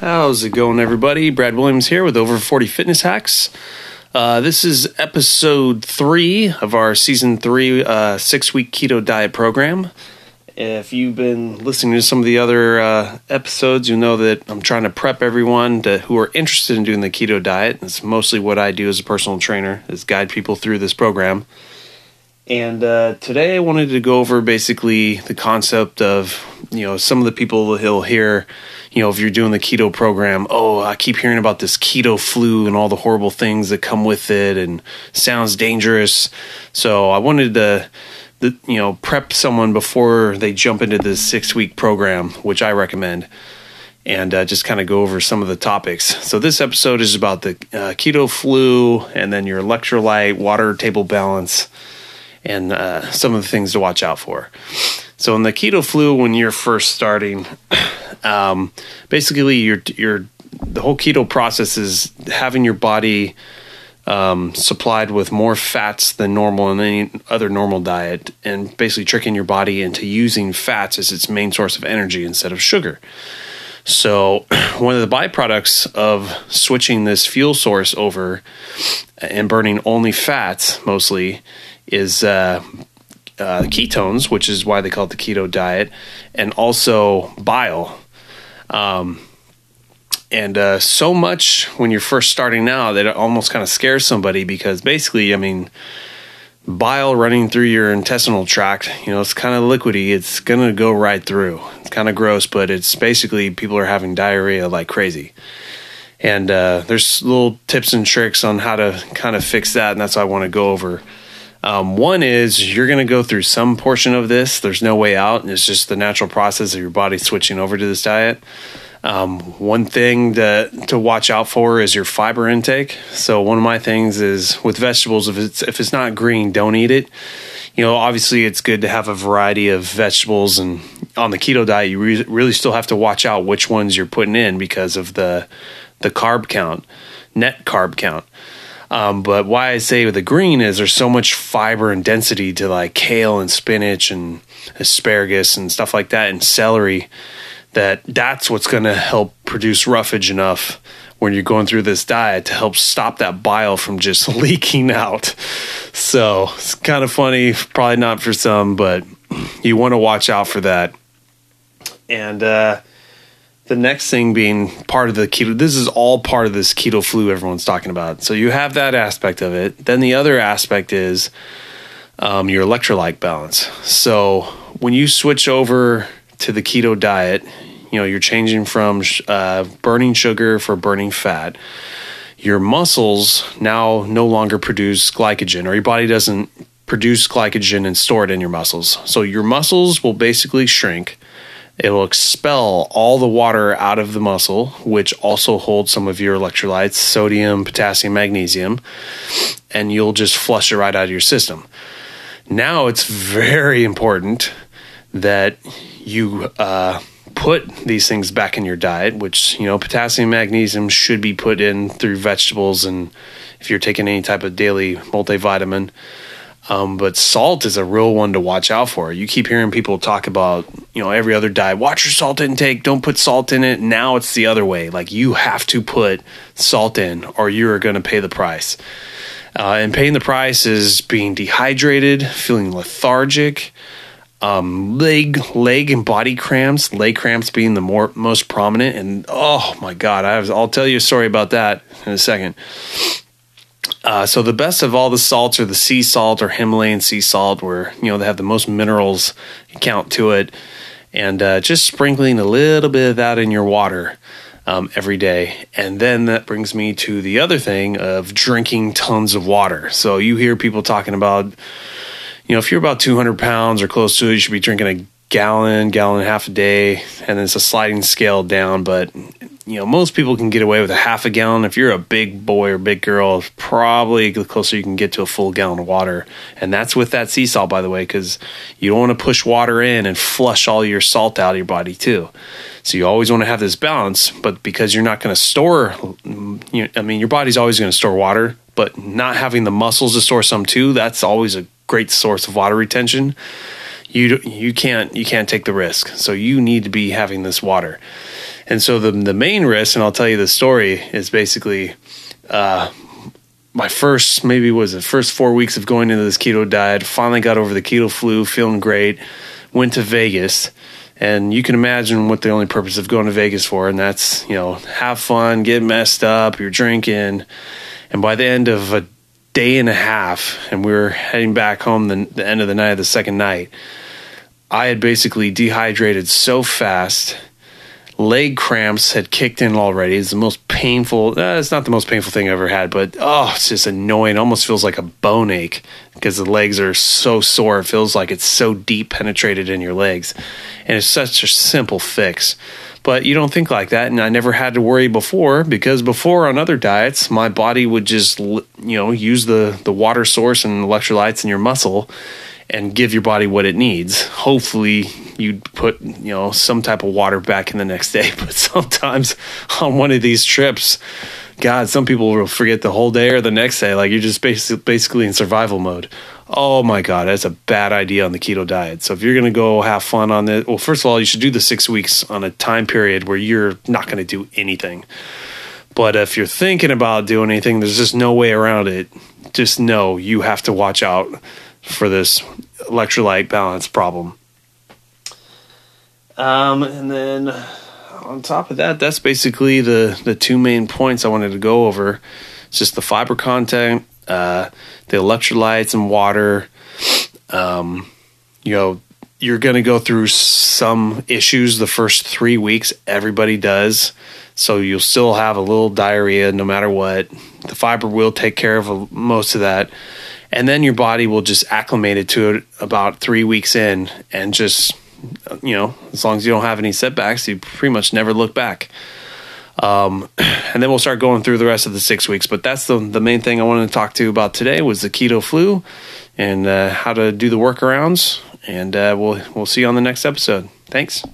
How's it going, everybody? Brad Williams here with Over 40 Fitness Hacks. Uh, this is episode three of our season three uh, six week keto diet program. If you've been listening to some of the other uh, episodes, you know that I'm trying to prep everyone to, who are interested in doing the keto diet. It's mostly what I do as a personal trainer, is guide people through this program. And uh, today I wanted to go over basically the concept of, you know, some of the people he'll hear, you know, if you're doing the keto program, oh, I keep hearing about this keto flu and all the horrible things that come with it and sounds dangerous. So I wanted to the, you know prep someone before they jump into this six week program, which I recommend, and uh, just kind of go over some of the topics. So this episode is about the uh, keto flu, and then your electrolyte, water table balance, and uh, some of the things to watch out for. So in the keto flu, when you're first starting, um, basically your your the whole keto process is having your body um, supplied with more fats than normal in any other normal diet, and basically tricking your body into using fats as its main source of energy instead of sugar. So, one of the byproducts of switching this fuel source over and burning only fats mostly is uh, uh, ketones, which is why they call it the keto diet, and also bile. Um, and uh, so much when you're first starting out that it almost kind of scares somebody because basically, I mean, bile running through your intestinal tract, you know, it's kind of liquidy. It's going to go right through. It's kind of gross, but it's basically people are having diarrhea like crazy. And uh, there's little tips and tricks on how to kind of fix that, and that's what I want to go over. Um, one is you're going to go through some portion of this. There's no way out. And it's just the natural process of your body switching over to this diet. Um, one thing to to watch out for is your fiber intake. So one of my things is with vegetables, if it's if it's not green, don't eat it. You know, obviously it's good to have a variety of vegetables, and on the keto diet, you re- really still have to watch out which ones you're putting in because of the the carb count, net carb count. Um, but why I say with the green is there's so much fiber and density to like kale and spinach and asparagus and stuff like that, and celery that that's what's going to help produce roughage enough when you're going through this diet to help stop that bile from just leaking out. So it's kind of funny, probably not for some, but you want to watch out for that. And uh, the next thing being part of the keto, this is all part of this keto flu everyone's talking about. So you have that aspect of it. Then the other aspect is um, your electrolyte balance. So when you switch over to the keto diet, you know, you're changing from uh, burning sugar for burning fat. Your muscles now no longer produce glycogen, or your body doesn't produce glycogen and store it in your muscles. So your muscles will basically shrink. It will expel all the water out of the muscle, which also holds some of your electrolytes sodium, potassium, magnesium and you'll just flush it right out of your system. Now it's very important that you uh, put these things back in your diet, which, you know, potassium, magnesium should be put in through vegetables and if you're taking any type of daily multivitamin. Um, but salt is a real one to watch out for. You keep hearing people talk about, you know, every other diet, watch your salt intake, don't put salt in it. Now it's the other way. Like you have to put salt in or you're going to pay the price. Uh, and paying the price is being dehydrated, feeling lethargic, um, leg leg and body cramps leg cramps being the more most prominent and oh my god I was, i'll tell you a story about that in a second uh, so the best of all the salts are the sea salt or himalayan sea salt where you know they have the most minerals count to it and uh, just sprinkling a little bit of that in your water um, every day. And then that brings me to the other thing of drinking tons of water. So you hear people talking about you know, if you're about 200 pounds or close to it, you should be drinking a gallon, gallon and a half a day, and it's a sliding scale down. But you know, most people can get away with a half a gallon. If you're a big boy or big girl, probably the closer you can get to a full gallon of water. And that's with that sea salt, by the way, because you don't want to push water in and flush all your salt out of your body too. So you always want to have this balance, but because you're not going to store, you know, I mean, your body's always going to store water, but not having the muscles to store some too, that's always a great source of water retention, you you can't you can't take the risk. So you need to be having this water. And so the the main risk, and I'll tell you the story, is basically uh, my first maybe was the first four weeks of going into this keto diet. Finally got over the keto flu, feeling great. Went to Vegas, and you can imagine what the only purpose of going to Vegas for, and that's you know have fun, get messed up, you're drinking, and by the end of a day and a half, and we were heading back home the, the end of the night of the second night. I had basically dehydrated so fast leg cramps had kicked in already. It's the most painful. Uh, it's not the most painful thing I ever had, but oh, it's just annoying. It almost feels like a bone ache because the legs are so sore. It feels like it's so deep penetrated in your legs, and it's such a simple fix. But you don't think like that, and I never had to worry before because before on other diets, my body would just you know use the the water source and electrolytes in your muscle and give your body what it needs. Hopefully, you'd put you know some type of water back in the next day. But sometimes on one of these trips, God, some people will forget the whole day or the next day. Like you're just basically basically in survival mode. Oh my God, that's a bad idea on the keto diet. So if you're to go have fun on this, well, first of all, you should do the six weeks on a time period where you're not to do anything. But if you're thinking about doing anything, there's just no way around it. Just know you have to watch out for this electrolyte balance problem. Um, and then on top of that, that's basically the the two main points I wanted to go over. It's just the fiber content, uh, the electrolytes and water. Um, you know, you're going to go through some issues the first three weeks. Everybody does. So you'll still have a little diarrhea no matter what. The fiber will take care of most of that and then your body will just acclimate it to it about three weeks in and just you know as long as you don't have any setbacks you pretty much never look back. Um, and then we'll start going through the rest of the six weeks but that's the, the main thing i wanted to talk to you about today was the keto flu and uh, how to do the workarounds. And uh, we'll we'll see you on the next episode. Thanks